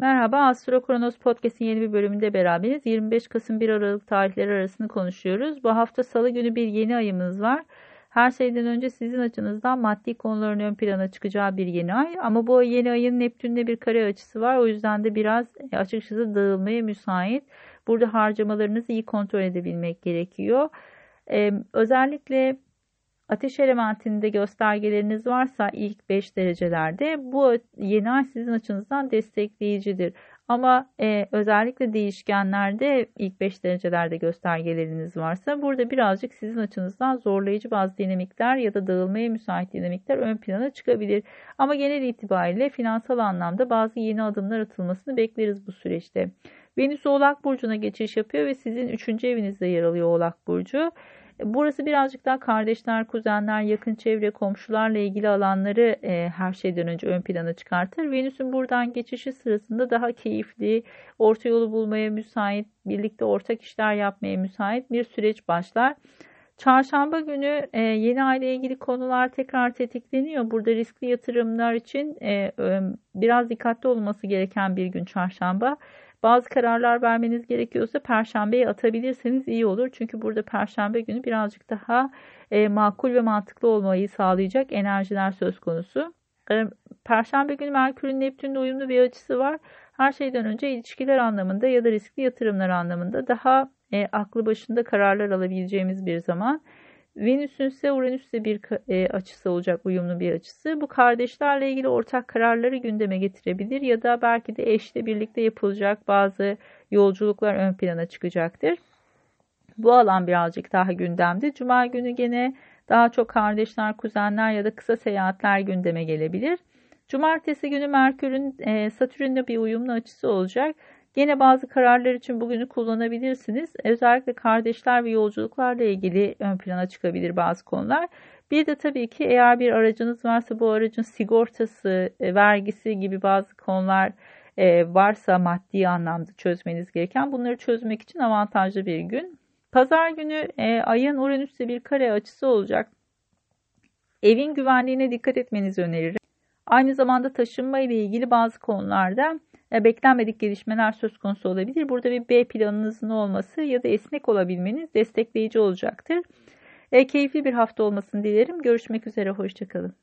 Merhaba, Astro Kronos Podcast'in yeni bir bölümünde beraberiz. 25 Kasım 1 Aralık tarihleri arasını konuşuyoruz. Bu hafta salı günü bir yeni ayımız var. Her şeyden önce sizin açınızdan maddi konuların ön plana çıkacağı bir yeni ay. Ama bu yeni ayın Neptün'le bir kare açısı var. O yüzden de biraz açıkçası dağılmaya müsait. Burada harcamalarınızı iyi kontrol edebilmek gerekiyor. Ee, özellikle Ateş elementinde göstergeleriniz varsa ilk 5 derecelerde bu yeni ay sizin açınızdan destekleyicidir. Ama e, özellikle değişkenlerde ilk 5 derecelerde göstergeleriniz varsa burada birazcık sizin açınızdan zorlayıcı bazı dinamikler ya da dağılmaya müsait dinamikler ön plana çıkabilir. Ama genel itibariyle finansal anlamda bazı yeni adımlar atılmasını bekleriz bu süreçte. Venüs Oğlak Burcu'na geçiş yapıyor ve sizin 3. evinizde yer alıyor Oğlak Burcu. Burası birazcık daha kardeşler, kuzenler, yakın çevre, komşularla ilgili alanları e, her şeyden önce ön plana çıkartır. Venüs'ün buradan geçişi sırasında daha keyifli, orta yolu bulmaya müsait, birlikte ortak işler yapmaya müsait bir süreç başlar. Çarşamba günü e, yeni aile ilgili konular tekrar tetikleniyor. Burada riskli yatırımlar için e, biraz dikkatli olması gereken bir gün çarşamba. Bazı kararlar vermeniz gerekiyorsa perşembeye atabilirseniz iyi olur. Çünkü burada perşembe günü birazcık daha e, makul ve mantıklı olmayı sağlayacak enerjiler söz konusu. E, perşembe günü Merkür'ün Neptün'le uyumlu bir açısı var. Her şeyden önce ilişkiler anlamında ya da riskli yatırımlar anlamında daha e, aklı başında kararlar alabileceğimiz bir zaman. Venüs'ün ise Uranüs'le bir e, açısı olacak, uyumlu bir açısı. Bu kardeşlerle ilgili ortak kararları gündeme getirebilir ya da belki de eşle birlikte yapılacak bazı yolculuklar ön plana çıkacaktır. Bu alan birazcık daha gündemde. Cuma günü gene daha çok kardeşler, kuzenler ya da kısa seyahatler gündeme gelebilir. Cumartesi günü Merkür'ün e, Satürn'le bir uyumlu açısı olacak. Yine bazı kararlar için bugünü kullanabilirsiniz. Özellikle kardeşler ve yolculuklarla ilgili ön plana çıkabilir bazı konular. Bir de tabii ki eğer bir aracınız varsa bu aracın sigortası, e, vergisi gibi bazı konular e, varsa maddi anlamda çözmeniz gereken bunları çözmek için avantajlı bir gün. Pazar günü e, ayın Uranüs'te bir kare açısı olacak. Evin güvenliğine dikkat etmenizi öneririm. Aynı zamanda taşınma ile ilgili bazı konularda beklenmedik gelişmeler söz konusu olabilir. Burada bir B planınızın olması ya da esnek olabilmeniz destekleyici olacaktır. E, keyifli bir hafta olmasını dilerim. Görüşmek üzere, hoşçakalın.